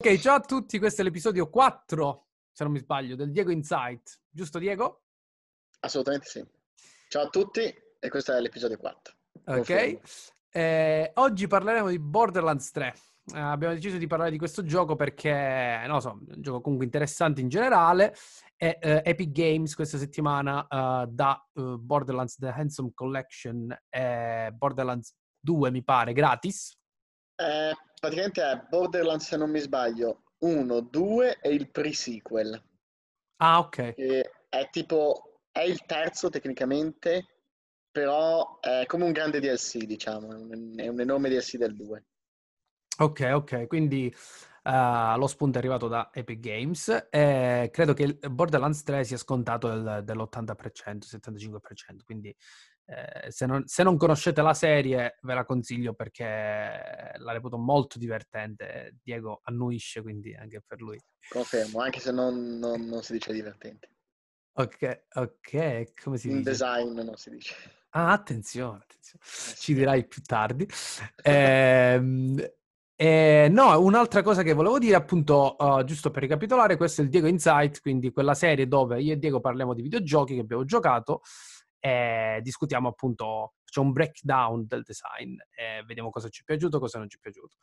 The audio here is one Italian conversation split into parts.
Ok, ciao a tutti, questo è l'episodio 4, se non mi sbaglio, del Diego Insight. Giusto Diego? Assolutamente sì. Ciao a tutti e questo è l'episodio 4. Ok. Eh, oggi parleremo di Borderlands 3. Eh, abbiamo deciso di parlare di questo gioco perché, non so, è un gioco comunque interessante in generale. E, eh, Epic Games questa settimana uh, da uh, Borderlands The Handsome Collection e Borderlands 2, mi pare, gratis. Eh, praticamente è Borderlands, se non mi sbaglio, 1, 2 e il pre-sequel. Ah, ok. Che è tipo, è il terzo tecnicamente, però è come un grande DLC, diciamo, è un enorme DLC del 2. Ok, ok, quindi uh, lo spunto è arrivato da Epic Games e credo che Borderlands 3 sia scontato del, dell'80%, 75%, quindi eh, se, non, se, non, conoscete la serie, ve la consiglio perché la reputo molto divertente. Diego annuisce, quindi anche per lui. Confermo, anche se non, non, non si dice divertente. Ok, ok, come si In dice? In design non si dice. Ah, attenzione, attenzione. Eh, ci dirai più tardi. eh, eh, no, un'altra cosa che volevo dire, appunto, uh, giusto per ricapitolare, questo è il Diego Insight, quindi quella serie dove io e Diego parliamo di videogiochi che abbiamo giocato e discutiamo appunto, facciamo un breakdown del design e vediamo cosa ci è piaciuto, cosa non ci è piaciuto.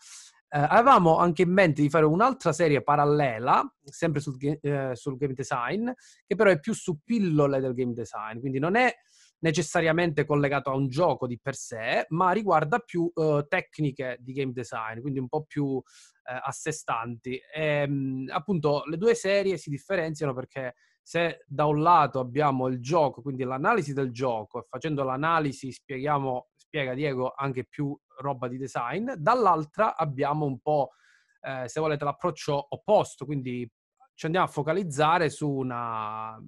Eh, avevamo anche in mente di fare un'altra serie parallela, sempre sul, eh, sul, game design, che però è più su pillole del game design, quindi non è necessariamente collegato a un gioco di per sé, ma riguarda più eh, tecniche di game design, quindi un po' più eh, a sé stanti. E, mh, appunto le due serie si differenziano perché se da un lato abbiamo il gioco, quindi l'analisi del gioco, e facendo l'analisi spieghiamo, spiega Diego anche più roba di design, dall'altra abbiamo un po', eh, se volete, l'approccio opposto, quindi ci andiamo a focalizzare su una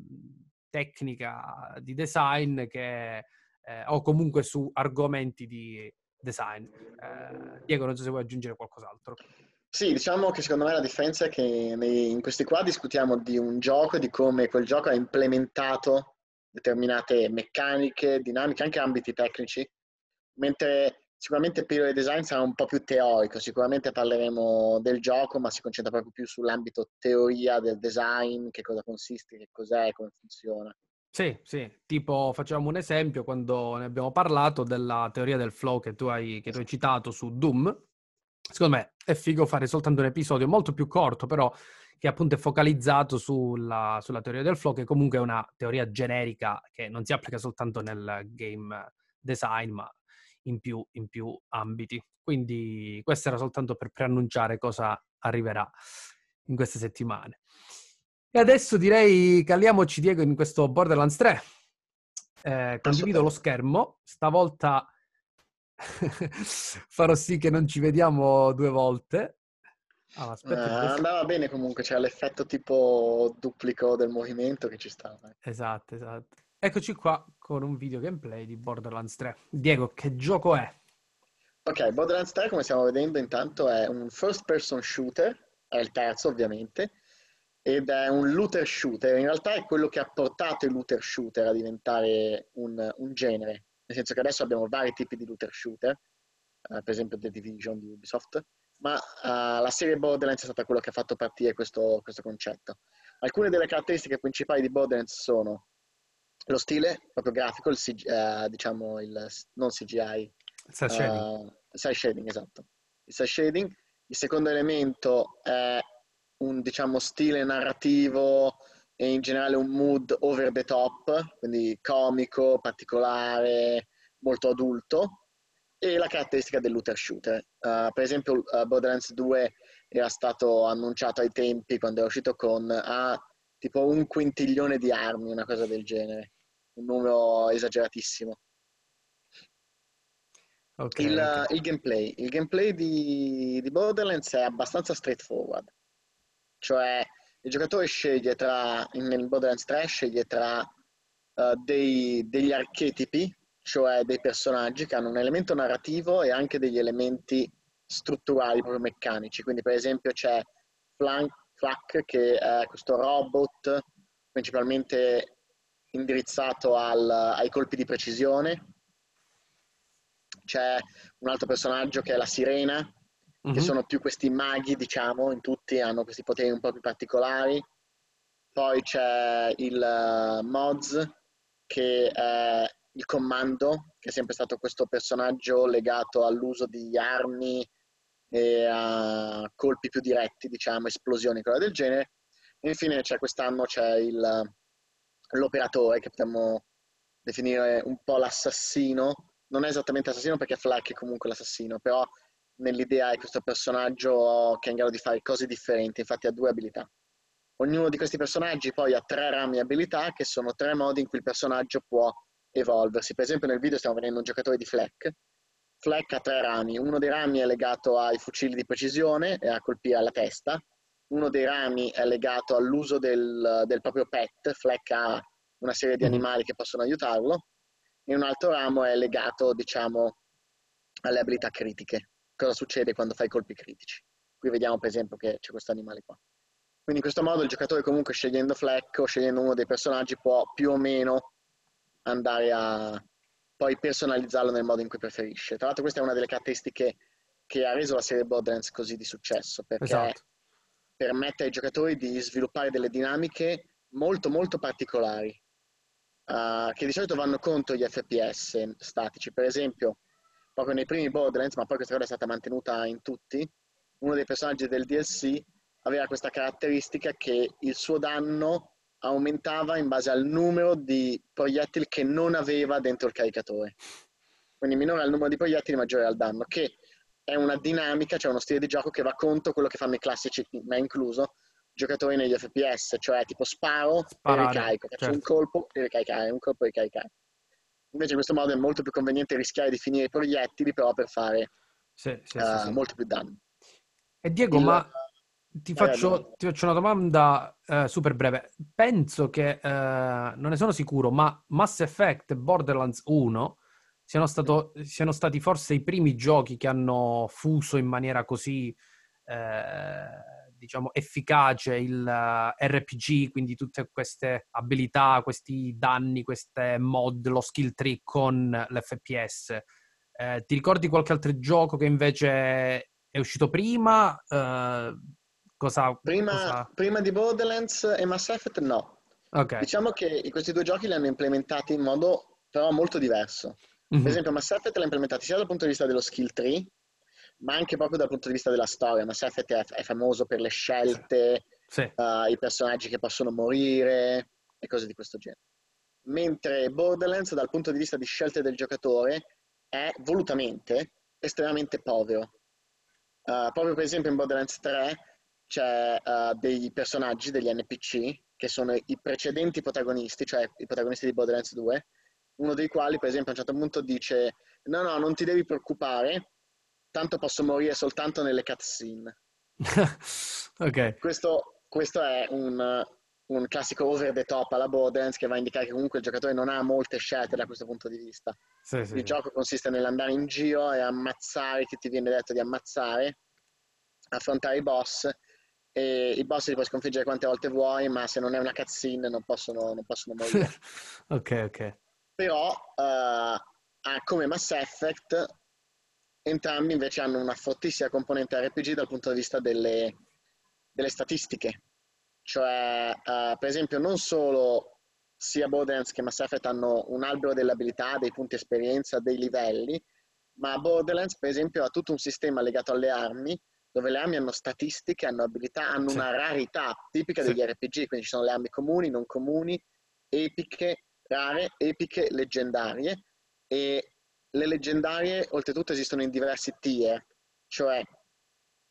tecnica di design che, eh, o comunque su argomenti di design. Eh, Diego, non so se vuoi aggiungere qualcos'altro. Sì, diciamo che secondo me la differenza è che in questi qua discutiamo di un gioco, di come quel gioco ha implementato determinate meccaniche, dinamiche, anche ambiti tecnici, mentre sicuramente Pillole Design sarà un po' più teorico, sicuramente parleremo del gioco, ma si concentra proprio più sull'ambito teoria del design, che cosa consiste, che cos'è, come funziona. Sì, sì, tipo facciamo un esempio quando ne abbiamo parlato della teoria del flow che tu hai, che tu hai citato su Doom, secondo me è figo fare soltanto un episodio molto più corto, però che appunto è focalizzato sulla, sulla, teoria del flow, che comunque è una teoria generica che non si applica soltanto nel game design, ma in più, in più ambiti. Quindi questo era soltanto per preannunciare cosa arriverà in queste settimane. E adesso direi caliamoci Diego in questo Borderlands 3. Eh, condivido lo schermo, stavolta farò sì che non ci vediamo due volte. Ah, aspetta, eh, andava bene comunque, c'era l'effetto tipo duplico del movimento che ci stava. Esatto, esatto. Eccoci qua con un video gameplay di Borderlands 3. Diego, che gioco è? Ok, Borderlands 3 come stiamo vedendo intanto è un first person shooter, è il terzo ovviamente, ed è un looter shooter. In realtà è quello che ha portato il looter shooter a diventare un, un genere nel senso che adesso abbiamo vari tipi di looter shooter, uh, per esempio The Division di Ubisoft, ma uh, la serie Borderlands è stata quella che ha fatto partire questo, questo concetto. Alcune delle caratteristiche principali di Borderlands sono lo stile proprio grafico, il uh, diciamo il non CGI, cell shading. Uh, cell shading, esatto. Il cell shading. Il secondo elemento è un diciamo stile narrativo e in generale un mood over the top, quindi comico, particolare, molto adulto, e la caratteristica del looter shooter. Uh, per esempio uh, Borderlands 2 era stato annunciato ai tempi quando era uscito con ah, tipo un quintiglione di armi, una cosa del genere, un numero esageratissimo. Okay, il, okay. il, gameplay. Il gameplay di, di Borderlands è abbastanza straightforward, cioè il giocatore sceglie tra, nel Borderlands 3 sceglie tra uh, dei, degli archetipi, cioè dei personaggi che hanno un elemento narrativo e anche degli elementi strutturali, proprio meccanici. Quindi per esempio c'è Flank, Flak che è questo robot principalmente indirizzato al, ai colpi di precisione. C'è un altro personaggio che è la sirena, mm-hmm. che sono più questi maghi, diciamo, in tutti hanno questi poteri un po' più particolari. Poi c'è il uh, Moz, che è il comando, che è sempre stato questo personaggio legato all'uso di armi e a colpi più diretti, diciamo, esplosioni, cose del genere. E infine c'è quest'anno c'è il, l'operatore, che potremmo definire un po' l'assassino. Non è esattamente assassino perché Flack è comunque l'assassino, però nell'idea è questo personaggio che è in grado di fare cose differenti, infatti ha due abilità. Ognuno di questi personaggi poi ha tre rami abilità, che sono tre modi in cui il personaggio può evolversi. Per esempio nel video stiamo vedendo un giocatore di Fleck. Fleck ha tre rami, uno dei rami è legato ai fucili di precisione e a colpire alla testa, uno dei rami è legato all'uso del, del proprio pet, Fleck ha una serie di mhm. animali che possono aiutarlo, e un altro ramo è legato, diciamo, alle abilità critiche. Cosa succede quando fai colpi critici? Qui vediamo per esempio che c'è questo animale qua. Quindi in questo modo il giocatore comunque scegliendo Fleck o scegliendo uno dei personaggi può più o meno andare a poi personalizzarlo nel modo in cui preferisce. Tra l'altro questa è una delle caratteristiche che ha reso la serie Borderlands così di successo, perché esatto. permette ai giocatori di sviluppare delle dinamiche molto molto particolari, uh, che di solito vanno contro gli FPS statici. Per esempio, proprio nei primi Borderlands, ma poi questa cosa è stata mantenuta in tutti, uno dei personaggi del DLC aveva questa caratteristica che il suo danno aumentava in base al numero di proiettili che non aveva dentro il caricatore. Quindi minore il numero di proiettili, maggiore è il danno, che è una dinamica, cioè uno stile di gioco che va contro quello che fanno i classici, me incluso, giocatori negli FPS, cioè tipo sparo Sparare, e ricarico, faccio certo. un colpo e ricaricare, un colpo e ricaricare. Invece in questo modo è molto più conveniente rischiare di finire i proiettili, però per fare sì, sì, uh, sì, molto più danno. E Diego, il... ma ti faccio, ti faccio, una domanda eh, super breve. Penso che, eh, non ne sono sicuro, ma Mass Effect e Borderlands 1 siano, stato, siano, stati forse i primi giochi che hanno fuso in maniera così, eh, diciamo, efficace il eh, RPG, quindi tutte queste abilità, questi danni, queste mod, lo skill tree con l'FPS. Eh, ti ricordi qualche altro gioco che invece è uscito prima? Uh, Cosa, prima, cosa... prima, di Borderlands e Mass Effect no. Okay. Diciamo che questi due giochi li hanno implementati in modo però molto diverso. Mm-hmm. Per esempio Mass Effect l'ha implementati sia dal punto di vista dello skill tree, ma anche proprio dal punto di vista della storia. Mass Effect è, è famoso per le scelte, sì. uh, i personaggi che possono morire e cose di questo genere. Mentre Borderlands dal punto di vista di scelte del giocatore è volutamente estremamente povero. Uh, proprio per esempio in Borderlands 3 c'è uh, dei personaggi, degli NPC, che sono i precedenti protagonisti, cioè i protagonisti di Borderlands 2, uno dei quali, per esempio, a un certo punto dice no, no, non ti devi preoccupare, tanto posso morire soltanto nelle cutscene. ok. Questo, questo è un, un, classico over the top alla Borderlands che va a indicare che comunque il giocatore non ha molte scelte da questo punto di vista. Sì, il sì. gioco consiste nell'andare in giro e ammazzare chi ti viene detto di ammazzare, affrontare i boss e i boss li puoi sconfiggere quante volte vuoi, ma se non è una cutscene non possono, non possono morire. ok, ok. Però, uh, come Mass Effect, entrambi invece hanno una fortissima componente RPG dal punto di vista delle, delle statistiche. Cioè, uh, per esempio, non solo sia Borderlands che Mass Effect hanno un albero delle abilità, dei punti esperienza, dei livelli, ma Borderlands, per esempio, ha tutto un sistema legato alle armi dove le armi hanno statistiche, hanno abilità, hanno sì. una rarità tipica degli sì. RPG, quindi ci sono le armi comuni, non comuni, epiche, rare, epiche, leggendarie e le leggendarie oltretutto esistono in diversi tier, cioè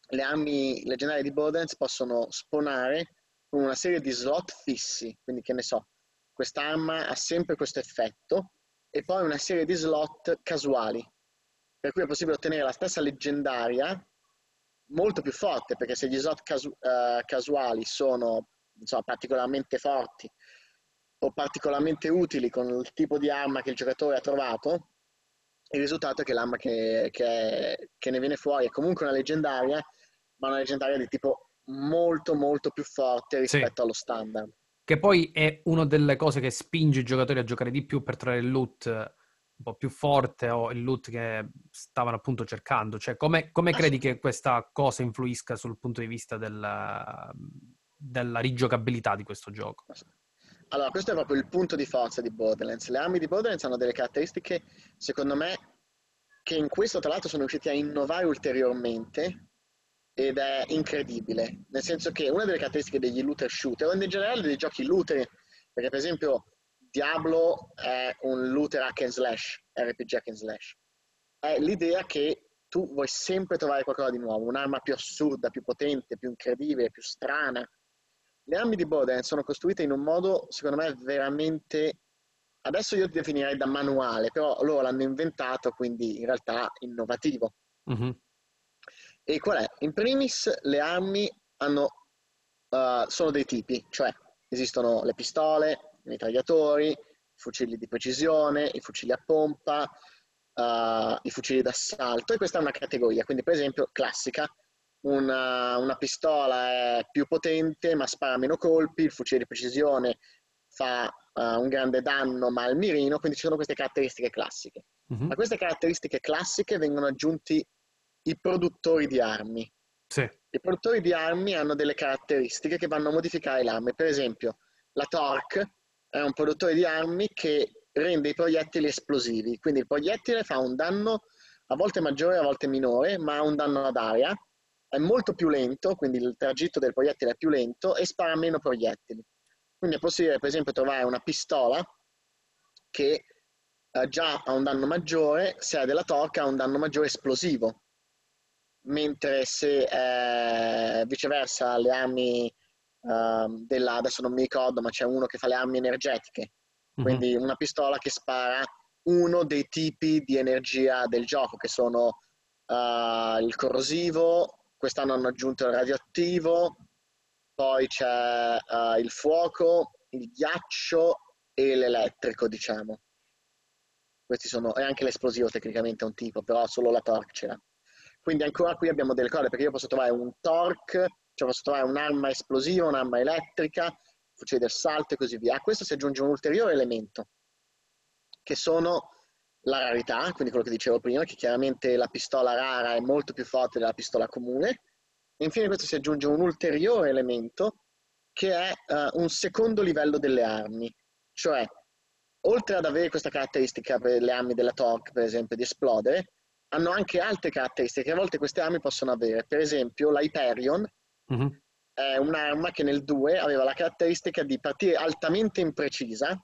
le armi leggendarie di Borderlands possono spawnare con una serie di slot fissi, quindi che ne so, quest'arma ha sempre questo effetto e poi una serie di slot casuali, per cui è possibile ottenere la stessa leggendaria molto più forte, perché se gli slot casu- uh, casuali sono insomma, particolarmente forti o particolarmente utili con il tipo di arma che il giocatore ha trovato, il risultato è che l'arma che, che, che ne viene fuori è comunque una leggendaria, ma una leggendaria di tipo molto molto più forte rispetto sì. allo standard. Che poi è una delle cose che spinge i giocatori a giocare di più per trarre il loot un po' più forte o il loot che stavano appunto cercando? Cioè, come, come credi che questa cosa influisca sul punto di vista del, della rigiocabilità di questo gioco? Allora, questo è proprio il punto di forza di Borderlands. Le armi di Borderlands hanno delle caratteristiche, secondo me, che in questo tra l'altro sono riusciti a innovare ulteriormente ed è incredibile. Nel senso che una delle caratteristiche degli looter shooter, o in generale dei giochi looter, perché per esempio Diablo è un looter hack and slash, RPG hack and slash. È l'idea che tu vuoi sempre trovare qualcosa di nuovo, un'arma più assurda, più potente, più incredibile, più strana. Le armi di Borderlands sono costruite in un modo, secondo me, veramente... Adesso io ti definirei da manuale, però loro l'hanno inventato, quindi in realtà innovativo. Mm-hmm. E qual è? In primis le armi hanno, uh, sono dei tipi, cioè esistono le pistole, i mitragliatori, i fucili di precisione, i fucili a pompa, uh, i fucili d'assalto e questa è una categoria, quindi per esempio classica, una, una, pistola è più potente ma spara meno colpi, il fucile di precisione fa uh, un grande danno ma al mirino, quindi ci sono queste caratteristiche classiche. Uh-huh. A queste caratteristiche classiche vengono aggiunti i produttori di armi. Sì. I produttori di armi hanno delle caratteristiche che vanno a modificare l'arma. Per esempio, la Torque è un produttore di armi che rende i proiettili esplosivi, quindi il proiettile fa un danno a volte maggiore, a volte minore, ma ha un danno ad aria, è molto più lento, quindi il tragitto del proiettile è più lento e spara meno proiettili. Quindi è possibile, per esempio, trovare una pistola che eh, già ha un danno maggiore, se ha della torca ha un danno maggiore esplosivo, mentre se eh, viceversa le armi uh, della, adesso non mi ricordo, ma c'è uno che fa le armi energetiche, mm-hmm. quindi una pistola che spara uno dei tipi di energia del gioco, che sono uh, il corrosivo, quest'anno hanno aggiunto il radioattivo, poi c'è uh, il fuoco, il ghiaccio e l'elettrico, diciamo. Questi sono, e anche l'esplosivo tecnicamente è un tipo, però solo la torque ce l'ha. Quindi ancora qui abbiamo delle cose, perché io posso trovare un torque cioè posso trovare un'arma esplosiva, un'arma elettrica, fucile d'assalto e così via. A questo si aggiunge un ulteriore elemento, che sono la rarità, quindi quello che dicevo prima, che chiaramente la pistola rara è molto più forte della pistola comune. E infine questo si aggiunge un ulteriore elemento, che è uh, un secondo livello delle armi, cioè oltre ad avere questa caratteristica per le armi della Torque, per esempio, di esplodere, hanno anche altre caratteristiche che a volte queste armi possono avere. Per esempio, la Hyperion, Mm-hmm. È un'arma che nel 2 aveva la caratteristica di partire altamente imprecisa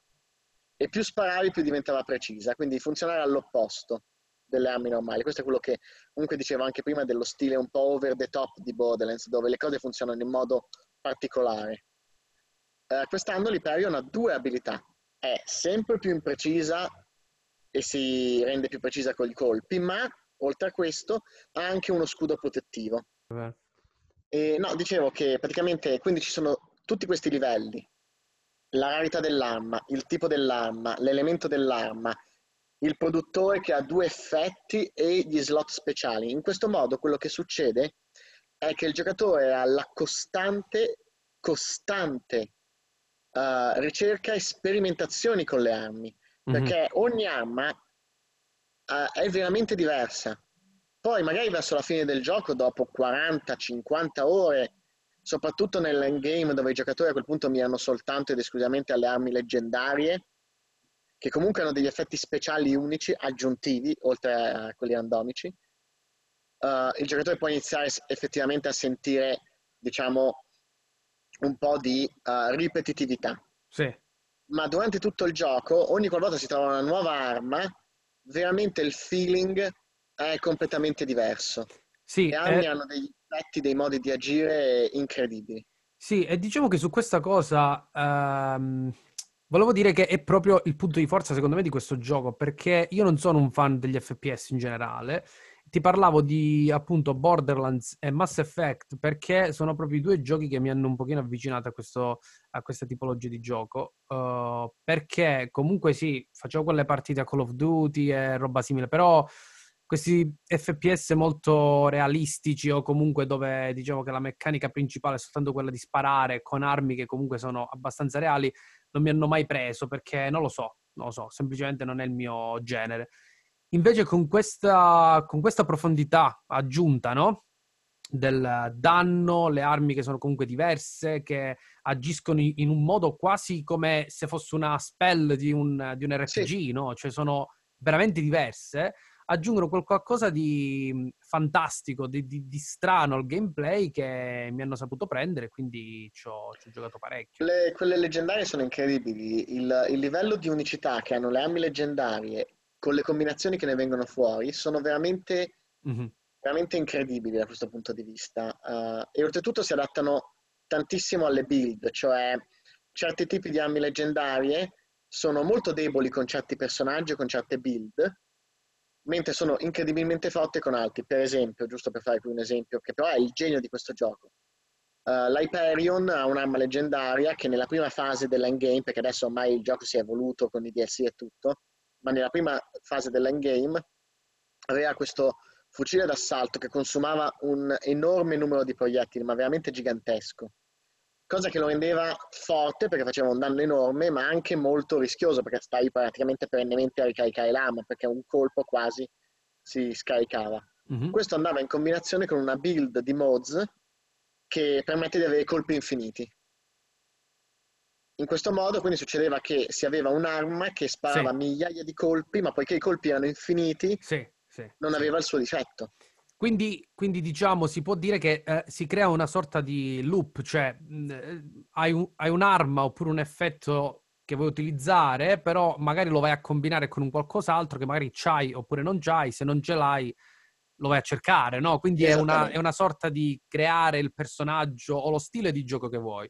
e più sparavi più diventava precisa, quindi funzionare all'opposto delle armi normali. Questo è quello che comunque dicevo anche prima dello stile un po' over the top di Borderlands, dove le cose funzionano in modo particolare. Eh, quest'anno l'Hyperion ha due abilità. È sempre più imprecisa e si rende più precisa con i colpi, ma oltre a questo ha anche uno scudo protettivo. E, no, dicevo che praticamente quindi ci sono tutti questi livelli. La rarità dell'arma, il tipo dell'arma, l'elemento dell'arma, il produttore che ha due effetti e gli slot speciali. In questo modo quello che succede è che il giocatore ha la costante, costante uh, ricerca e sperimentazioni con le armi, mhm. perché mm-hmm. ogni arma uh, è veramente diversa. Poi magari verso la fine del gioco, dopo 40-50 ore, soprattutto nell'endgame dove i giocatori a quel punto mirano soltanto ed esclusivamente alle armi leggendarie, che comunque hanno degli effetti speciali unici, aggiuntivi, oltre a quelli randomici, uh, il giocatore può iniziare effettivamente a sentire, diciamo, un po' di uh, ripetitività. Sì. Ma durante tutto il gioco, ogni qualvolta si trova una nuova arma, veramente il feeling è completamente diverso. Sì, Le armi eh... hanno degli effetti, dei modi di agire incredibili. Sì, e diciamo che su questa cosa ehm, volevo dire che è proprio il punto di forza, secondo me, di questo gioco, perché io non sono un fan degli FPS in generale. Ti parlavo di appunto Borderlands e Mass Effect perché sono proprio i due giochi che mi hanno un pochino avvicinato a, questo, a questa tipologia di gioco. Uh, perché comunque sì, facevo quelle partite a Call of Duty e roba simile, però questi FPS molto realistici o comunque dove diciamo che la meccanica principale è soltanto quella di sparare con armi che comunque sono abbastanza reali, non mi hanno mai preso perché non lo so. non lo so, semplicemente non è il mio genere. Invece con questa, con questa profondità aggiunta, no? Del danno, le armi che sono comunque diverse, che agiscono in un modo quasi come se fosse una spell di un, di un RPG, sì. no? Cioè sono veramente diverse aggiungono qualcosa di fantastico, di, di, di, strano al gameplay che mi hanno saputo prendere, quindi ci ho, ci ho giocato parecchio. Le, quelle leggendarie sono incredibili, il, il, livello di unicità che hanno le armi leggendarie con le combinazioni che ne vengono fuori sono veramente, mm-hmm. veramente incredibili da questo punto di vista uh, e oltretutto si adattano tantissimo alle build, cioè certi tipi di armi leggendarie sono molto deboli con certi personaggi o con certe build mentre sono incredibilmente forti con altri. Per esempio, giusto per fare qui un esempio, che però è il genio di questo gioco. Uh, L'Hyperion ha un'arma leggendaria che nella prima fase dell'endgame, perché adesso ormai il gioco si è evoluto con i DLC e tutto, ma nella prima fase dell'endgame aveva questo fucile d'assalto che consumava un enorme numero di proiettili, ma veramente gigantesco cosa che lo rendeva forte perché faceva un danno enorme, ma anche molto rischioso perché stavi praticamente perennemente a ricaricare l'arma perché un colpo quasi si scaricava. Mm-hmm. Questo andava in combinazione con una build di mods che permette di avere colpi infiniti. In questo modo quindi succedeva che si aveva un'arma che sparava sì. migliaia di colpi, ma poiché i colpi erano infiniti, sì, sì, non aveva il suo difetto. Quindi, quindi, diciamo, si può dire che eh, si crea una sorta di loop, cioè mh, eh, hai, un, hai, un'arma oppure un effetto che vuoi utilizzare, però magari lo vai a combinare con un qualcos'altro che magari c'hai oppure non c'hai, se non ce l'hai lo vai a cercare, no? Quindi è una, è una sorta di creare il personaggio o lo stile di gioco che vuoi.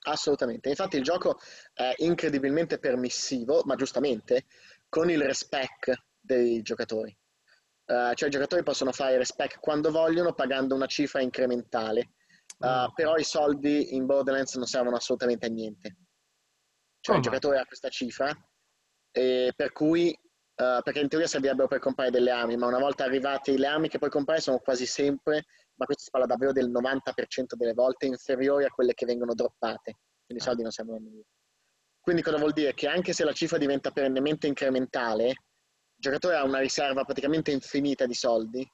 Assolutamente, infatti il gioco è incredibilmente permissivo, ma giustamente, con il respect dei giocatori. Uh, cioè i giocatori possono fare respec quando vogliono pagando una cifra incrementale, uh, però i soldi in Borderlands non servono assolutamente a niente. Cioè oh, il giocatore ha questa cifra, e per cui, uh, perché in teoria servirebbero per comprare delle armi, ma una volta arrivate le armi che puoi comprare sono quasi sempre, ma questo si parla davvero del 90% delle volte, inferiori a quelle che vengono droppate, quindi i soldi non servono a nulla. Quindi cosa vuol dire? Che anche se la cifra diventa perennemente incrementale, giocatore ha una riserva praticamente infinita di soldi,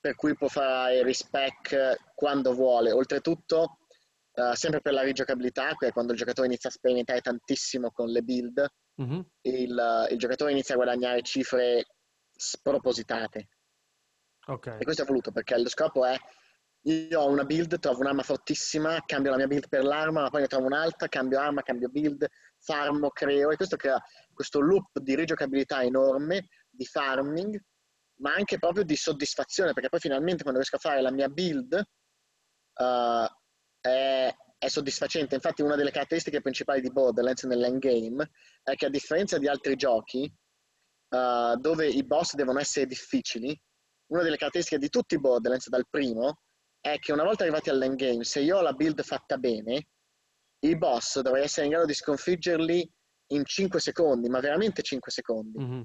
per cui può fare respec quando vuole. Oltretutto, uh, sempre per la rigiocabilità, quando il giocatore inizia a sperimentare tantissimo con le build, mm-hmm. il, il, giocatore inizia a guadagnare cifre spropositate. Okay. E questo è voluto perché lo scopo è io ho una build, trovo un'arma fortissima, cambio la mia build per l'arma, ma poi ne trovo un'altra, cambio arma, cambio build, farmo, creo, e questo crea questo loop di rigiocabilità enorme, di farming, ma anche proprio di soddisfazione, perché poi finalmente quando riesco a fare la mia build uh, è, è, soddisfacente. Infatti una delle caratteristiche principali di Borderlands nell'endgame è che a differenza di altri giochi, uh, dove i boss devono essere difficili, una delle caratteristiche di tutti i Borderlands, dal primo, è che una volta arrivati all'endgame, se io ho la build fatta bene, i boss dovrei essere in grado di sconfiggerli in 5 secondi, ma veramente 5 secondi. Mm-hmm.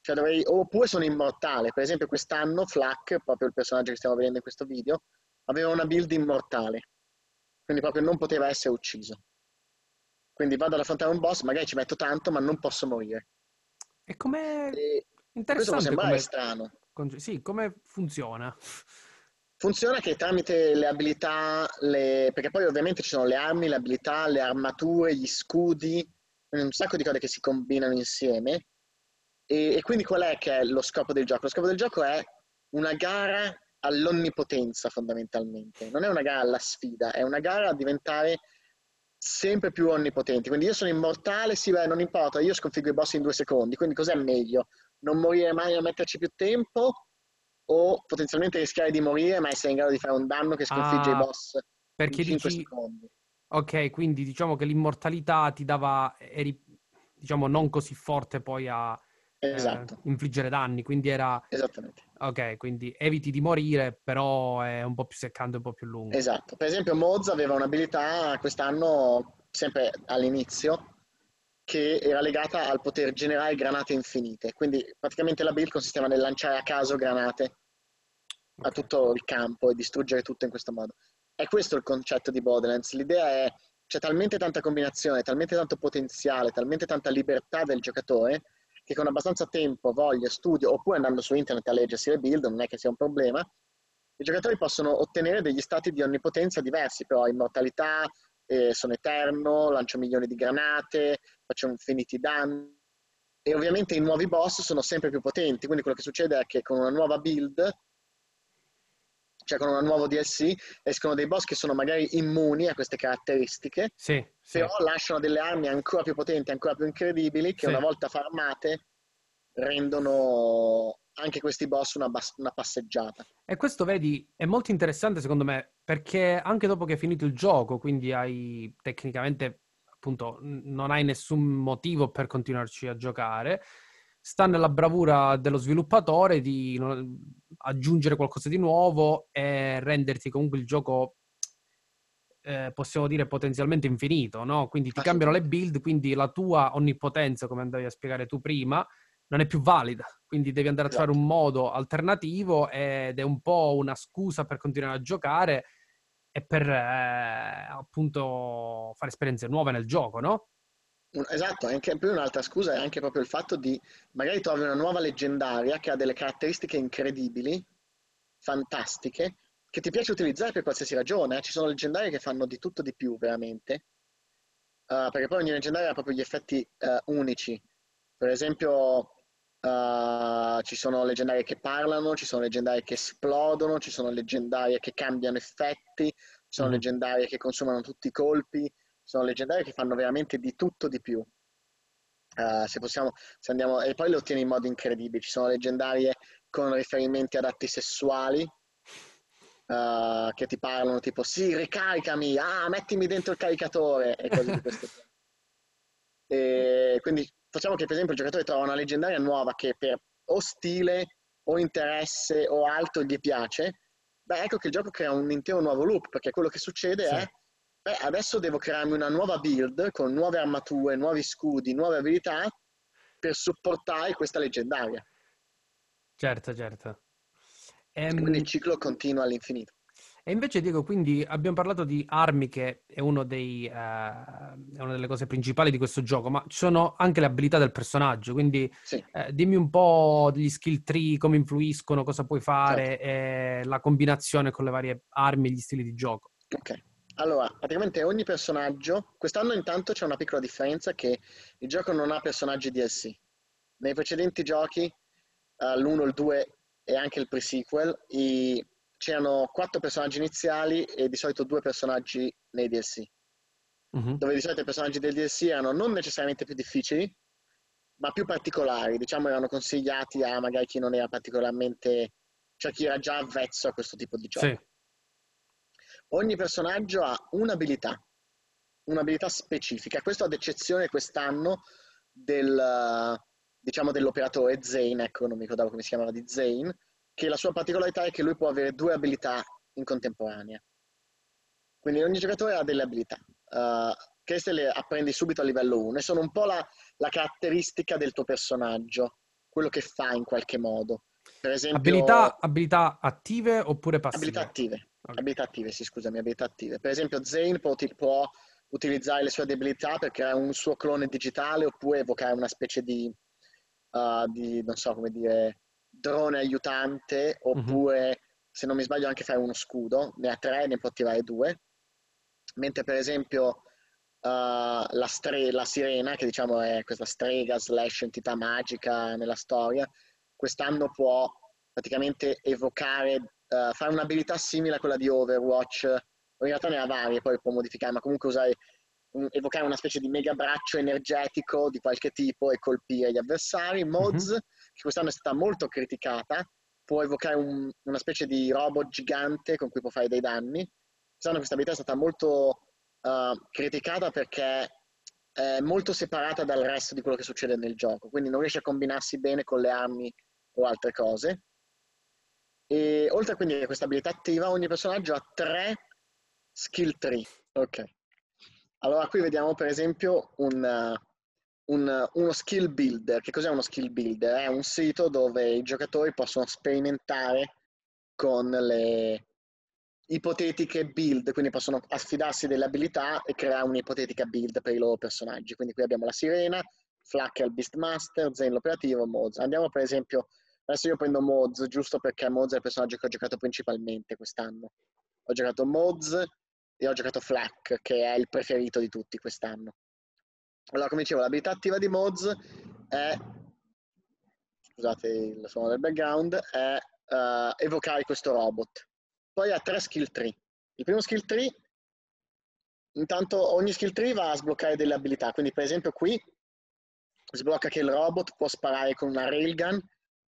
Cioè dovrei, oppure sono immortale. Per esempio quest'anno Flack, proprio il personaggio che stiamo vedendo in questo video, aveva una build immortale. Quindi proprio non poteva essere ucciso. Quindi vado ad affrontare un boss, magari ci metto tanto, ma non posso morire. E come... Interessante. Questo può sembrare come... strano. Sì, come funziona? Funziona che tramite le abilità, le... perché poi ovviamente ci sono le armi, le abilità, le armature, gli scudi, un sacco di cose che si combinano insieme. E, e quindi qual è che è lo scopo del gioco? Lo scopo del gioco è una gara all'onnipotenza fondamentalmente. Non è una gara alla sfida, è una gara a diventare sempre più onnipotenti. Quindi io sono immortale, sì, beh, non importa, io sconfiggo i boss in due secondi. Quindi cos'è meglio? Non morire mai a metterci più tempo o potenzialmente rischiare di morire ma essere in grado di fare un danno che sconfigge ah, i boss perché in 5 dici... secondi. Ok, quindi diciamo che l'immortalità ti dava, eri diciamo non così forte poi a eh, esatto. eh, infliggere danni, quindi era... Esattamente. Ok, quindi eviti di morire, però è un po' più seccante, un po' più lungo. Esatto. Per esempio Moz aveva un'abilità quest'anno, sempre all'inizio, che era legata al poter generare granate infinite. Quindi praticamente la build consisteva nel lanciare a caso granate a tutto il campo e distruggere tutto in questo modo. È questo il concetto di Borderlands. L'idea è c'è talmente tanta combinazione, talmente tanto potenziale, talmente tanta libertà del giocatore che con abbastanza tempo, voglia, studio, oppure andando su internet a leggersi le build, non è che sia un problema, i giocatori possono ottenere degli stati di onnipotenza diversi, però immortalità, eh, sono eterno, lancio milioni di granate, faccio infiniti danni. E ovviamente i nuovi boss sono sempre più potenti, quindi quello che succede è che con una nuova build cioè con un nuovo DLC, escono dei boss che sono magari immuni a queste caratteristiche, sì, però sì. lasciano delle armi ancora più potenti, ancora più incredibili, che sì. una volta farmate rendono anche questi boss una, bas- una, passeggiata. E questo, vedi, è molto interessante secondo me, perché anche dopo che hai finito il gioco, quindi hai tecnicamente, appunto, non hai nessun motivo per continuarci a giocare, sta nella bravura dello sviluppatore di aggiungere qualcosa di nuovo e renderti comunque il gioco, eh, possiamo dire, potenzialmente infinito, no? Quindi ti cambiano le build, quindi la tua onnipotenza, come andavi a spiegare tu prima, non è più valida. Quindi devi andare a trovare un esatto. modo alternativo ed è un po' una scusa per continuare a giocare e per eh, appunto fare esperienze nuove nel gioco, no? Esatto, anche più un'altra scusa è anche proprio il fatto di magari trovi una nuova leggendaria che ha delle caratteristiche incredibili, fantastiche, che ti piace utilizzare per qualsiasi ragione. Eh. Ci sono leggendarie che fanno di tutto di più, veramente. Uh, perché poi ogni leggendaria ha proprio gli effetti uh, unici. Per esempio, uh, ci sono leggendarie che parlano, ci sono leggendarie che esplodono, ci sono leggendarie che cambiano effetti, ci sono mm. leggendarie che consumano tutti i colpi, sono leggendarie che fanno veramente di tutto di più. Uh, se possiamo, se andiamo, e poi le ottieni in modo incredibile. Ci sono leggendarie con riferimenti ad atti sessuali uh, che ti parlano tipo sì, ricaricami, ah, mettimi dentro il caricatore e cose di questo tipo. E quindi facciamo che per esempio il giocatore trova una leggendaria nuova che per o stile o interesse o altro gli piace, beh ecco che il gioco crea un intero nuovo loop perché quello che succede sì. è beh, adesso devo crearmi una nuova build con nuove armature, nuovi scudi, nuove abilità per supportare questa leggendaria. Certo, certo. Ehm... Quindi il ciclo continua all'infinito. E invece Diego, quindi abbiamo parlato di armi che è, dei, uh, è, una delle cose principali di questo gioco, ma ci sono anche le abilità del personaggio, quindi sì. eh, dimmi un po' degli skill tree, come influiscono, cosa puoi fare, certo. e la combinazione con le varie armi e gli stili di gioco. Ok. Allora, praticamente ogni personaggio, quest'anno intanto c'è una piccola differenza che il gioco non ha personaggi DLC. Nei precedenti giochi, uh, l'1, il 2 e anche il pre-sequel, i... c'erano quattro personaggi iniziali e di solito due personaggi nei DLC. Uh-huh. Dove di solito i personaggi del DLC erano non necessariamente più difficili, ma più particolari. Diciamo erano consigliati a magari chi non era particolarmente, cioè chi era già avvezzo a questo tipo di gioco. Sì. Ogni personaggio ha un'abilità, un'abilità specifica. Questo ad eccezione quest'anno del, diciamo, dell'operatore Zane, ecco, non mi ricordavo come si chiamava di Zane, che la sua particolarità è che lui può avere due abilità in contemporanea. Quindi ogni giocatore ha delle abilità. Uh, queste le apprendi subito a livello 1 e sono un po' la, la, caratteristica del tuo personaggio, quello che fa in qualche modo. Per esempio, abilità, abilità attive oppure passive? Abilità attive. Okay. Abilità attive, sì, scusami, abilità attive. Per esempio, Zane può, può, utilizzare le sue abilità per creare un suo clone digitale oppure evocare una specie di, uh, di non so come dire, drone aiutante mhm. oppure, mm-hmm. se non mi sbaglio, anche fare uno scudo. Ne ha tre, ne può tirare due. Mentre, per esempio, Uh, la, stre- la, sirena, che diciamo è questa strega slash entità magica nella storia, quest'anno può praticamente evocare uh, fare un'abilità simile a quella di Overwatch, in realtà ne ha varie, poi può modificare, ma comunque usare, un, evocare una specie di mega braccio energetico di qualche tipo e colpire gli avversari. Mods, mm-hmm. che quest'anno è stata molto criticata, può evocare un, una specie di robot gigante con cui può fare dei danni. Quest'anno questa abilità è stata molto uh, criticata perché è molto separata dal resto di quello che succede nel gioco, quindi non riesce a combinarsi bene con le armi o altre cose. E oltre quindi a questa abilità attiva, ogni personaggio ha tre skill tree. Ok. Allora qui vediamo per esempio un, un, uno skill builder. Che cos'è uno skill builder? È un sito dove i giocatori possono sperimentare con le, ipotetiche build, quindi possono affidarsi delle abilità e creare un'ipotetica build per i loro personaggi. Quindi qui abbiamo la Sirena, Flack il Beastmaster, Zen l'operativo, Moz. Andiamo per esempio, adesso io prendo Moz giusto perché Moz è il personaggio che ho giocato principalmente quest'anno. Ho giocato Moz e ho giocato Flack, che è il preferito di tutti quest'anno. Allora, come dicevo, l'abilità attiva di Moz è, scusate il suono del background, è uh, evocare questo robot. Poi ha tre skill tree. Il primo skill tree, intanto ogni skill tree va a sbloccare delle abilità, quindi per esempio qui sblocca che il robot può sparare con una railgun,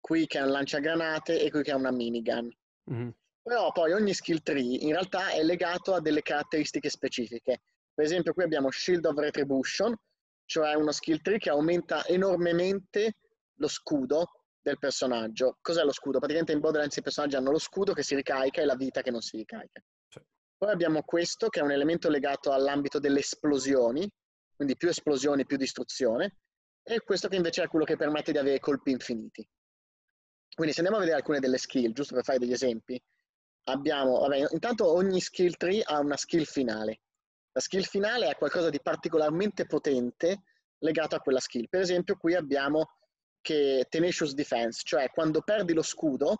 qui che è un lanciagranate e qui che è una minigun. Mm-hmm. Però poi ogni skill tree in realtà è legato a delle caratteristiche specifiche. Per esempio qui abbiamo Shield of Retribution, cioè uno skill tree che aumenta enormemente lo scudo del personaggio. Cos'è lo scudo? Praticamente in Borderlands i personaggi hanno lo scudo che si ricarica e la vita che non si ricarica. Sì. Poi abbiamo questo che è un elemento legato all'ambito delle esplosioni, quindi più esplosioni più distruzione, e questo che invece è quello che permette di avere colpi infiniti. Quindi se andiamo a vedere alcune delle skill, giusto per fare degli esempi, abbiamo, vabbè, intanto ogni skill tree ha una skill finale. La skill finale è qualcosa di particolarmente potente legato a quella skill. Per esempio qui abbiamo che Tenacious Defense, cioè quando perdi lo scudo,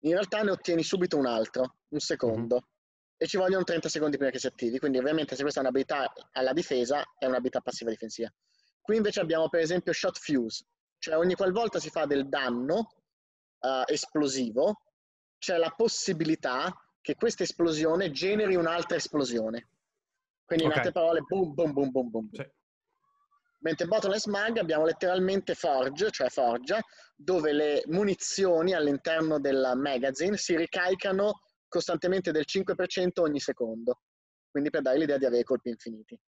in realtà ne ottieni subito un altro, un secondo, mm-hmm. e ci vogliono 30 secondi prima che si attivi. Quindi ovviamente se questa è un'abilità alla difesa, è un'abilità passiva difensiva. Qui invece abbiamo per esempio Shot Fuse, cioè ogni qualvolta si fa del danno uh, esplosivo, c'è la possibilità che questa esplosione generi un'altra esplosione. Quindi in okay. altre parole, boom, boom, boom, boom, boom. Sì. Mentre Bottleness Mag abbiamo letteralmente Forge, cioè forgia, dove le munizioni all'interno del magazine si ricaricano costantemente del 5% ogni secondo. Quindi per dare l'idea di avere colpi infiniti.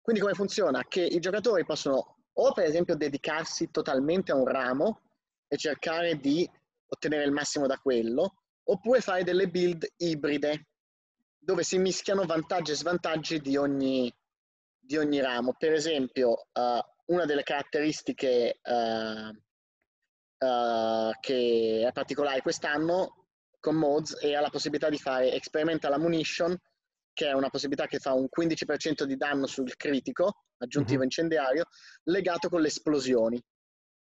Quindi come funziona? Che i giocatori possono o per esempio dedicarsi totalmente a un ramo e cercare di ottenere il massimo da quello, oppure fare delle build ibride, dove si mischiano vantaggi e svantaggi di ogni, di ogni ramo. Per esempio, uh, una delle caratteristiche uh, uh, che è particolare quest'anno con Mods è la possibilità di fare Experimental Ammunition, che è una possibilità che fa un 15% di danno sul critico, aggiuntivo mm-hmm. incendiario, legato con le esplosioni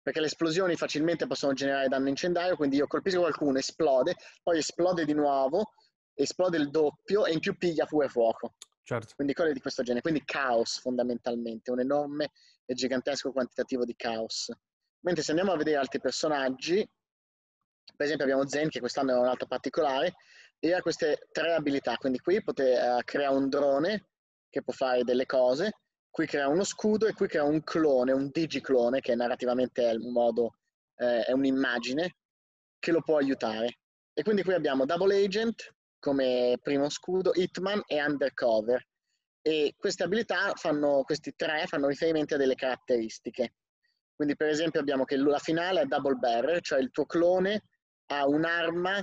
perché le esplosioni facilmente possono generare danno incendiario, quindi io colpisco qualcuno, esplode, poi esplode di nuovo, esplode il doppio e in più piglia pure fuoco. Certo. Quindi cose di questo genere, quindi caos fondamentalmente, un enorme e gigantesco quantitativo di caos. Mentre se andiamo a vedere altri personaggi, per esempio abbiamo Zen che quest'anno è un altro particolare, e ha queste tre abilità, quindi qui potete uh, creare un drone che può fare delle cose, qui crea uno scudo e qui crea un clone, un digiclone, che narrativamente è un modo, eh, è un'immagine, che lo può aiutare. E quindi qui abbiamo Double Agent come primo scudo, Hitman e Undercover. E queste abilità fanno, questi tre fanno riferimento a delle caratteristiche. Quindi per esempio abbiamo che la finale è Double Bearer, cioè il tuo clone ha un'arma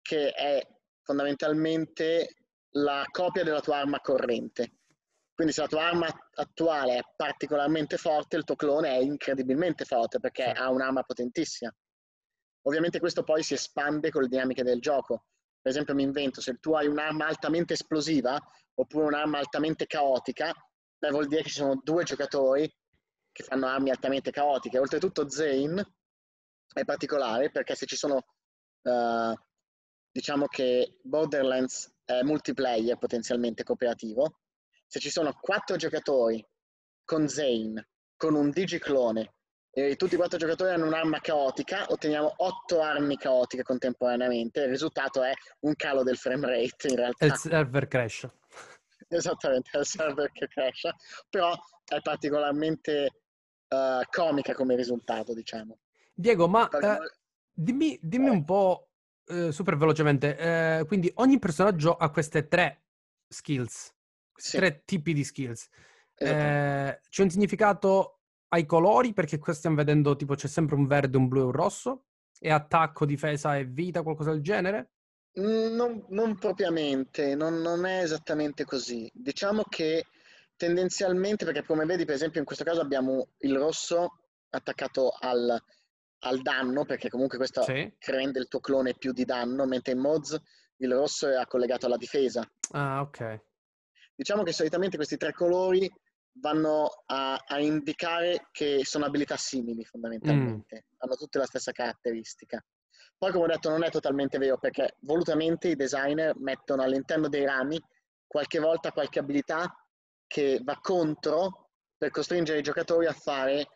che è fondamentalmente la copia della tua arma corrente. Quindi se la tua arma attuale è particolarmente forte, il tuo clone è incredibilmente forte perché ha un'arma potentissima. Ovviamente questo poi si espande con le dinamiche del gioco. Per esempio mi invento, se tu hai un'arma altamente esplosiva oppure un'arma altamente caotica, beh, vuol dire che ci sono due giocatori che fanno armi altamente caotiche. Oltretutto Zane è particolare perché se ci sono, uh, diciamo che Borderlands è multiplayer potenzialmente cooperativo, se ci sono quattro giocatori con Zane, con un digiclone, e tutti i quattro giocatori hanno un'arma caotica, otteniamo otto armi caotiche contemporaneamente. Il risultato è un calo del frame rate in realtà. il server crash. Esattamente, è il server che crash, però è particolarmente uh, comica come risultato, diciamo. Diego, ma uh, dimmi, dimmi un po' uh, super velocemente, quindi ogni personaggio ha queste tre skills sì. tre tipi di skills. Eh, c'è un significato ai colori perché qua stiamo vedendo tipo c'è sempre un verde, un blu e un rosso e attacco, difesa e vita, qualcosa del genere? Mm, non, non propriamente, non, non, è esattamente così. Diciamo che tendenzialmente, perché come vedi per esempio in questo caso abbiamo il rosso attaccato al, al danno, perché comunque questo sì. rende il tuo clone più di danno, mentre in mods il rosso era collegato alla difesa. Ah, ok. Diciamo che solitamente questi tre colori vanno a, a indicare che sono abilità simili fondamentalmente, mm. hanno tutte la stessa caratteristica. Poi, come ho detto, non è totalmente vero perché volutamente i designer mettono all'interno dei rami qualche volta qualche abilità che va contro per costringere i giocatori a fare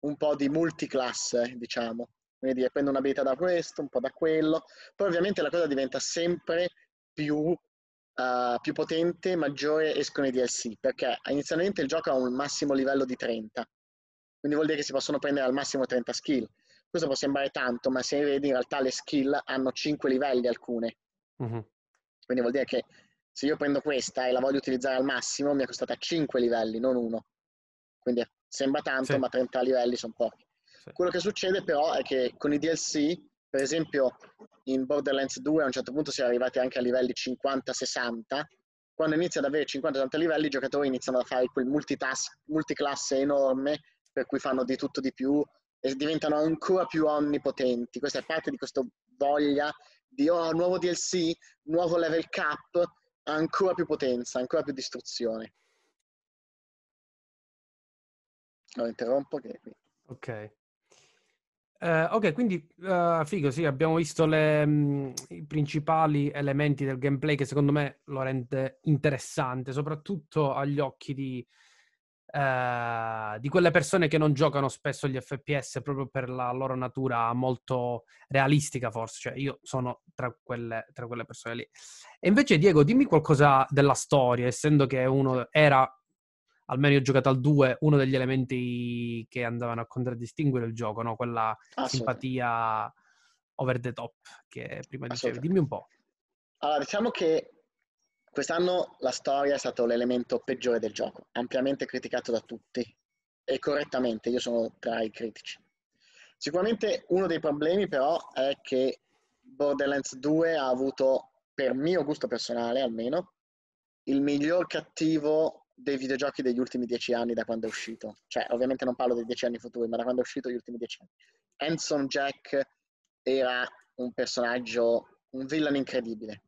un po' di multiclass, diciamo. Quindi prendo un'abilità da questo, un po' da quello. Poi ovviamente la cosa diventa sempre più, uh, più potente, maggiore escono i DLC, perché inizialmente il gioco ha un massimo livello di 30. Quindi vuol dire che si possono prendere al massimo 30 skill. Questo può sembrare tanto, ma se vedi in realtà le skill hanno 5 livelli alcune. Uh-huh. Quindi vuol dire che se io prendo questa e la voglio utilizzare al massimo, mi è costata 5 livelli, non uno. Quindi sembra tanto, sì. ma 30 livelli sono pochi. Sì. Quello che succede però è che con i DLC, per esempio in Borderlands 2 a un certo punto si è arrivati anche a livelli 50-60, quando inizia ad avere 50-60 livelli i giocatori iniziano a fare quel multitask, multiclasse enorme per cui fanno di tutto di più e diventano ancora più onnipotenti. Questa è parte di questa voglia di oh, nuovo DLC, nuovo level cap, ancora più potenza, ancora più distruzione. Lo interrompo che. Ok. Uh, ok, quindi uh, figo, sì, abbiamo visto le, um, i principali elementi del gameplay che secondo me lo rende interessante, soprattutto agli occhi di, uh, di quelle persone che non giocano spesso gli FPS proprio per la loro natura molto realistica, forse. Cioè, io sono tra quelle, tra quelle persone lì. E invece, Diego, dimmi qualcosa della storia, essendo che uno era almeno io ho giocato al 2, uno degli elementi che andavano a contraddistinguere il gioco, no? quella simpatia over the top che prima dicevi. Dimmi un po'. Allora, diciamo che quest'anno la storia è stato l'elemento peggiore del gioco, ampiamente criticato da tutti e correttamente, io sono tra i critici. Sicuramente uno dei problemi però è che Borderlands 2 ha avuto, per mio gusto personale almeno, il miglior cattivo dei videogiochi degli ultimi dieci anni da quando è uscito. Cioè, ovviamente non parlo dei dieci anni futuri, ma da quando è uscito gli ultimi dieci anni. Hanson Jack era un personaggio, un villain incredibile.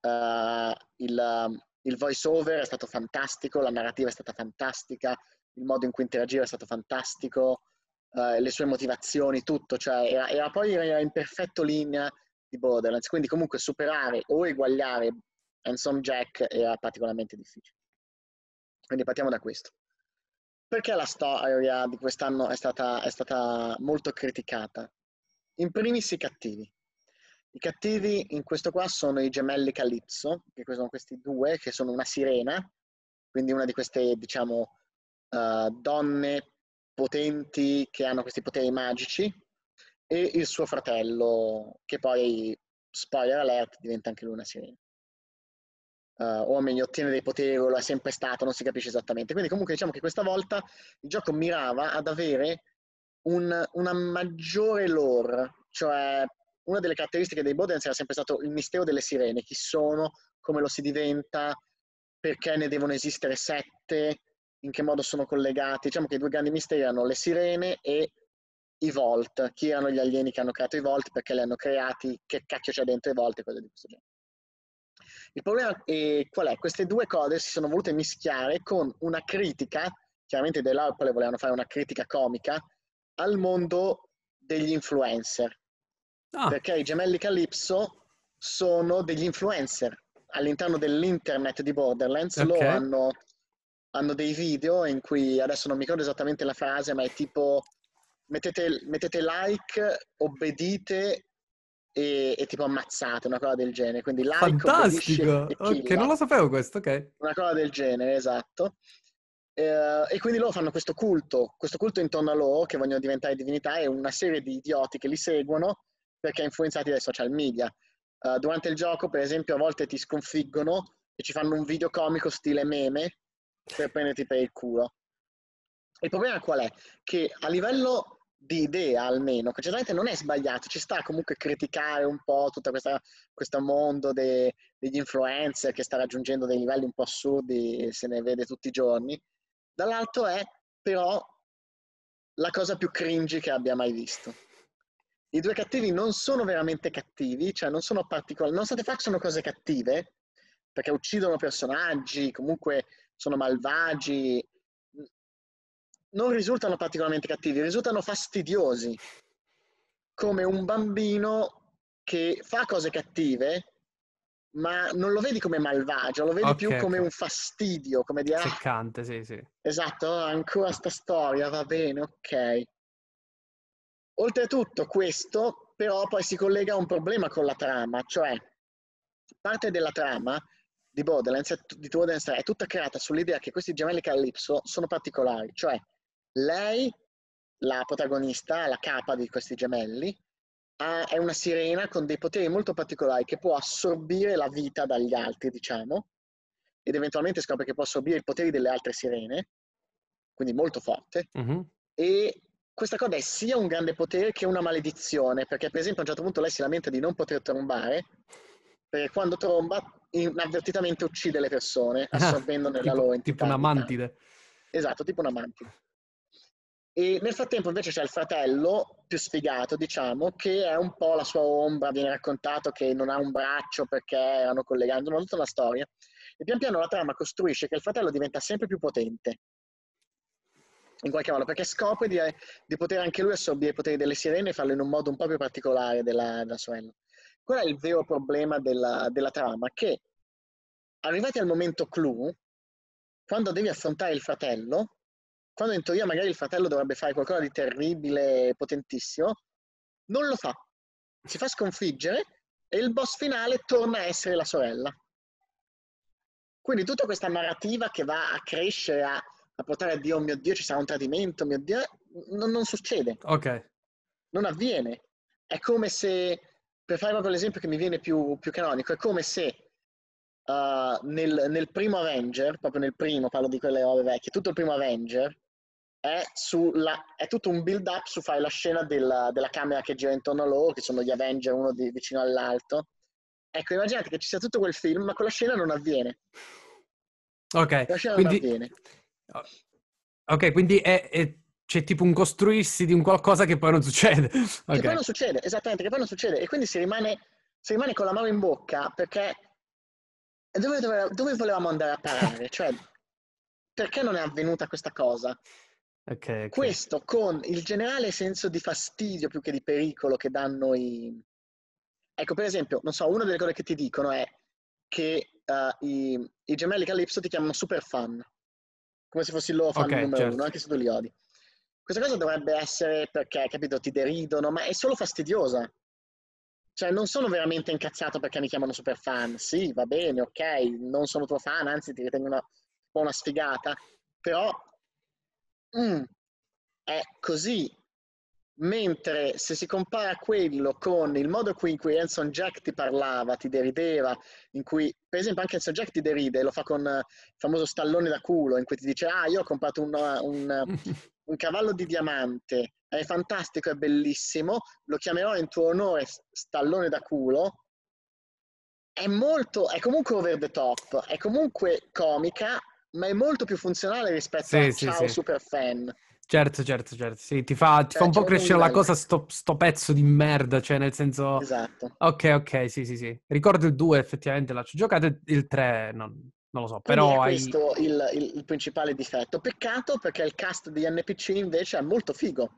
Uh, il, il voice over è stato fantastico, la narrativa è stata fantastica, il modo in cui interagiva è stato fantastico, uh, le sue motivazioni, tutto. Cioè, era, era poi era in perfetto linea di Borderlands. Quindi comunque superare o eguagliare Hanson Jack era particolarmente difficile. Quindi partiamo da questo. Perché la storia di quest'anno è stata, è stata molto criticata? In primis i cattivi. I cattivi in questo qua sono i gemelli Calypso, che sono questi due, che sono una sirena, quindi una di queste, diciamo, uh, donne potenti che hanno questi poteri magici, e il suo fratello, che poi, spoiler alert, diventa anche lui una sirena uh, o meglio ottiene dei poteri o lo è sempre stato, non si capisce esattamente. Quindi comunque diciamo che questa volta il gioco mirava ad avere un, una maggiore lore, cioè una delle caratteristiche dei Borderlands era sempre stato il mistero delle sirene, chi sono, come lo si diventa, perché ne devono esistere sette, in che modo sono collegati. Diciamo che i due grandi misteri erano le sirene e i Vault, chi erano gli alieni che hanno creato i Vault, perché li hanno creati, che cacchio c'è dentro i Vault e cose di questo genere. Il problema è qual è? Queste due cose si sono volute mischiare con una critica, chiaramente dell'Apple Lorpole volevano fare una critica comica, al mondo degli influencer. Ah. Perché i gemelli Calypso sono degli influencer all'interno dell'internet di Borderlands. Okay. Loro hanno, hanno, dei video in cui, adesso non mi ricordo esattamente la frase, ma è tipo mettete, mettete like, obbedite e, e, tipo ammazzate, una cosa del genere. Quindi like, Fantastico! Ok, non lo sapevo questo, ok. Una cosa del genere, esatto. Eh, e quindi loro fanno questo culto, questo culto intorno a loro che vogliono diventare divinità e una serie di idioti che li seguono perché influenzati dai social media. Uh, durante il gioco, per esempio, a volte ti sconfiggono e ci fanno un video comico stile meme per prenderti per il culo. Il problema qual è? Che a livello di idea almeno, che certamente non è sbagliato, ci sta comunque a criticare un po' tutto questo mondo de, degli influencer che sta raggiungendo dei livelli un po' assurdi, se ne vede tutti i giorni. Dall'altro è però la cosa più cringy che abbia mai visto. i due cattivi non sono veramente cattivi, cioè non sono particolari, nonostante facciano cose cattive, perché uccidono personaggi, comunque sono malvagi, non risultano particolarmente cattivi, risultano fastidiosi, come un bambino che fa cose cattive, ma non lo vedi come malvagio, lo vedi okay, più come okay. un fastidio, come di... Ah, Seccante, sì, sì. Esatto, ancora sta storia, va bene, ok. Oltretutto questo però poi si collega a un problema con la trama, cioè parte della trama di Borderlands, di Borderlands 3 è tutta creata sull'idea che questi gemelli Calypso sono particolari, cioè lei, la protagonista, la capa di questi gemelli, ha, è una sirena con dei poteri molto particolari che può assorbire la vita dagli altri, diciamo, ed eventualmente scopre che può assorbire i poteri delle altre sirene, quindi molto forte, mm-hmm. e questa cosa è sia un grande potere che una maledizione, perché per esempio a un certo punto lei si lamenta di non poter trombare, perché quando tromba inavvertitamente uccide le persone, ah, assorbendone tipo, la loro entità. Tipo una mantide. Esatto, tipo una mantide. E nel frattempo invece c'è il fratello più sfigato, diciamo, che è un po' la sua ombra, viene raccontato che non ha un braccio perché erano collegati, non tutta una storia. E pian piano la trama costruisce che il fratello diventa sempre più potente in qualche modo, perché scopre di, di, poter anche lui assorbire i poteri delle sirene e farlo in un modo un po' più particolare della, della sorella. Qual è il vero problema della, della trama? Che arrivati al momento clou, quando devi affrontare il fratello, quando in teoria magari il fratello dovrebbe fare qualcosa di terribile potentissimo, non lo fa. Si fa sconfiggere e il boss finale torna a essere la sorella. Quindi tutta questa narrativa che va a crescere, a a portare a Dio, oh mio Dio, ci sarà un tradimento, mio Dio, non, non succede. Ok. Non avviene. È come se, per fare proprio l'esempio che mi viene più, più canonico, è come se uh, nel, nel, primo Avenger, proprio nel primo, parlo di quelle robe vecchie, tutto il primo Avenger è, sulla, è tutto un build up su fare la scena della, della, camera che gira intorno a loro, che sono gli Avenger uno di, vicino all'altro. Ecco, immaginate che ci sia tutto quel film, ma quella scena non avviene. Ok, quindi, Ok, quindi è, è, c'è tipo un costruirsi di un qualcosa che poi non succede. Okay. Che poi non succede, esattamente, che poi non succede. E quindi si rimane, si rimane con la mano in bocca perché dove, dove, dove volevamo andare a parare? cioè, perché non è avvenuta questa cosa? Okay, okay. Questo con il generale senso di fastidio più che di pericolo che danno i... Ecco, per esempio, non so, una delle cose che ti dicono è che uh, i, i gemelli Calypso ti chiamano super fan come se fossi il loro fan okay, numero certo. uno, anche se tu li odi. Questa cosa dovrebbe essere perché, capito, ti deridono, ma è solo fastidiosa. Cioè, non sono veramente incazzato perché mi chiamano super fan. Sì, va bene, ok, non sono tuo fan, anzi ti ritengo una, un po' una sfigata. Però mm, è così. Mentre se si compara quello con il modo in cui Hanson Jack ti parlava, ti derideva, in cui per esempio anche Hanson Jack ti deride, lo fa con il famoso stallone da culo, in cui ti dice ah io ho comprato un, un, un cavallo di diamante, è fantastico, è bellissimo, lo chiamerò in tuo onore stallone da culo, è molto, è comunque over the top, è comunque comica, ma è molto più funzionale rispetto sì, a sì, Ciao sì. Super Fan. Certo, certo, certo. Sì, ti fa, ti eh, fa un po' crescere la cosa sto, sto, pezzo di merda, cioè nel senso... Esatto. Ok, ok, sì, sì, sì. Ricordo il 2 effettivamente l'ho giocato, il 3 non, non lo so, Quindi però... È questo hai... il, il, il, principale difetto. Peccato perché il cast di NPC invece è molto figo.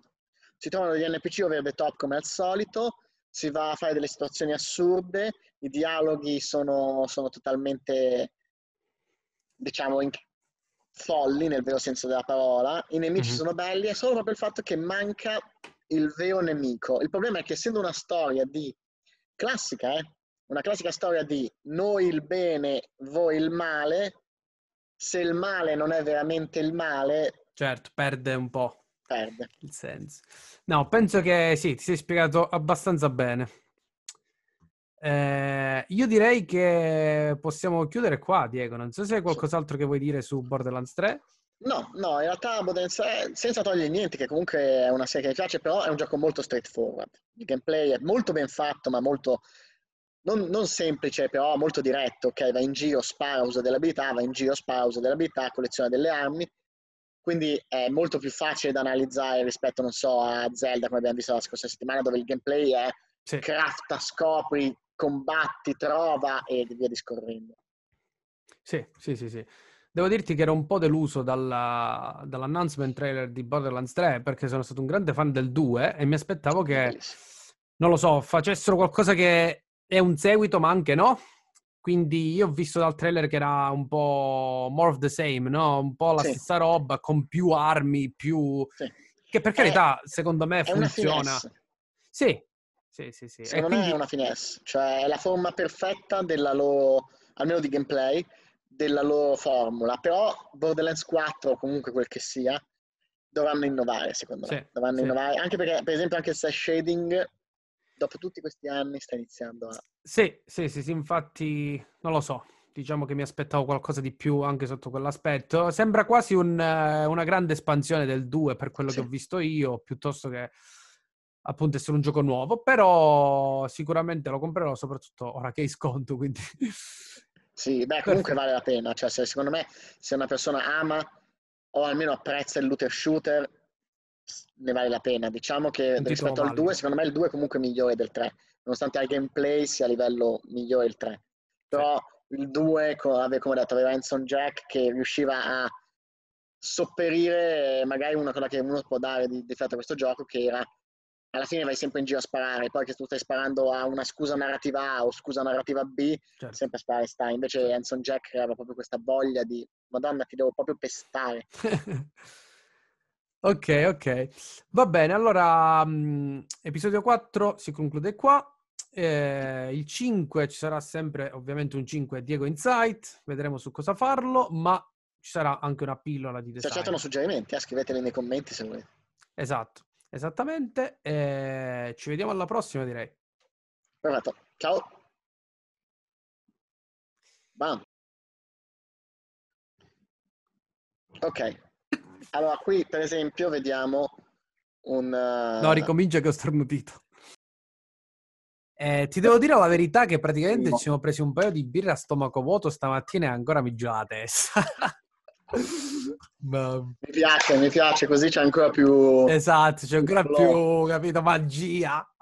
Si trovano gli NPC over the top come al solito, si va a fare delle situazioni assurde, i dialoghi sono, sono totalmente, diciamo, in, folli nel vero senso della parola, i nemici mm-hmm. sono belli, è solo proprio il fatto che manca il vero nemico. Il problema è che essendo una storia di classica, eh? una classica storia di noi il bene, voi il male, se il male non è veramente il male... Certo, perde un po'. Perde. Il senso. No, penso che sì, ti sei spiegato abbastanza bene. Eh, io direi che possiamo chiudere qua, Diego. Non so se hai qualcos'altro che vuoi dire su Borderlands 3. No, no, in realtà Borderlands 3, senza togliere niente, che comunque è una serie che mi piace, però è un gioco molto straightforward. Il gameplay è molto ben fatto, ma molto... Non, non semplice, però molto diretto. Ok, va in giro, spara, usa delle abilità, va in giro, spara, usa delle abilità, colleziona delle armi. quindi è molto più facile da analizzare rispetto, non so, a Zelda, come abbiamo visto la scorsa settimana, dove il gameplay è sì. crafta, scopri, combatti, trova e via discorrendo. Sì, sì, sì, sì. Devo dirti che ero un po' deluso dalla, dall'announcement trailer di Borderlands 3 perché sono stato un grande fan del 2 e mi aspettavo che, non lo so, facessero qualcosa che è un seguito ma anche no. Quindi io ho visto dal trailer che era un po' more of the same, no? Un po' la sì. stessa roba con più armi, più... Sì. Che per carità, è, secondo me funziona. Sì, sì, sì, sì. Secondo quindi... me è una finesse, cioè è la forma perfetta della loro, almeno di gameplay, della loro formula, però Borderlands 4 o comunque quel che sia dovranno innovare secondo me, dovranno sì. innovare anche perché per esempio anche il cel shading dopo tutti questi anni sta iniziando a... Sì, sì, sì, sì, infatti non lo so, diciamo che mi aspettavo qualcosa di più anche sotto quell'aspetto. Sembra quasi un, una grande espansione del 2 per quello sì. che ho visto io, piuttosto che appunto essere un gioco nuovo, però sicuramente lo comprerò soprattutto ora che è in sconto, quindi sì, beh, comunque vale la pena. Cioè, se, secondo me, se una persona ama o almeno apprezza il looter shooter, ne vale la pena. Diciamo che rispetto al 2, secondo me il 2 è comunque migliore del 3, nonostante il gameplay sia a livello migliore del 3. Però sì. il 2, come ho detto, aveva Hanson Jack che riusciva a sopperire magari una cosa che uno può dare di difetto a questo gioco, che era alla fine vai sempre in giro a sparare, poi che tu stai sparando a una scusa narrativa A o scusa narrativa B, certo. sempre sparare stai. Invece certo. Hanson Jack aveva proprio questa voglia di Madonna, ti devo proprio pestare. ok, ok. Va bene, allora um, episodio 4 si conclude qua. Eh, il 5 ci sarà sempre ovviamente un 5 Diego Insight, vedremo su cosa farlo, ma ci sarà anche una pillola di design. Se accettano suggerimenti, eh, scriveteli nei commenti se volete. Esatto. Esattamente, e ci vediamo alla prossima direi. Perfetto, ciao. Bam. Ok, allora qui per esempio vediamo un... Uh... No, ricomincia che ho starnutito. Eh, ti devo dire la verità che praticamente no. ci siamo presi un paio di birra a stomaco vuoto stamattina e ancora mi già la testa. Ma... Mi piace, mi piace, così c'è ancora più... Esatto, c'è ancora più, capito, magia.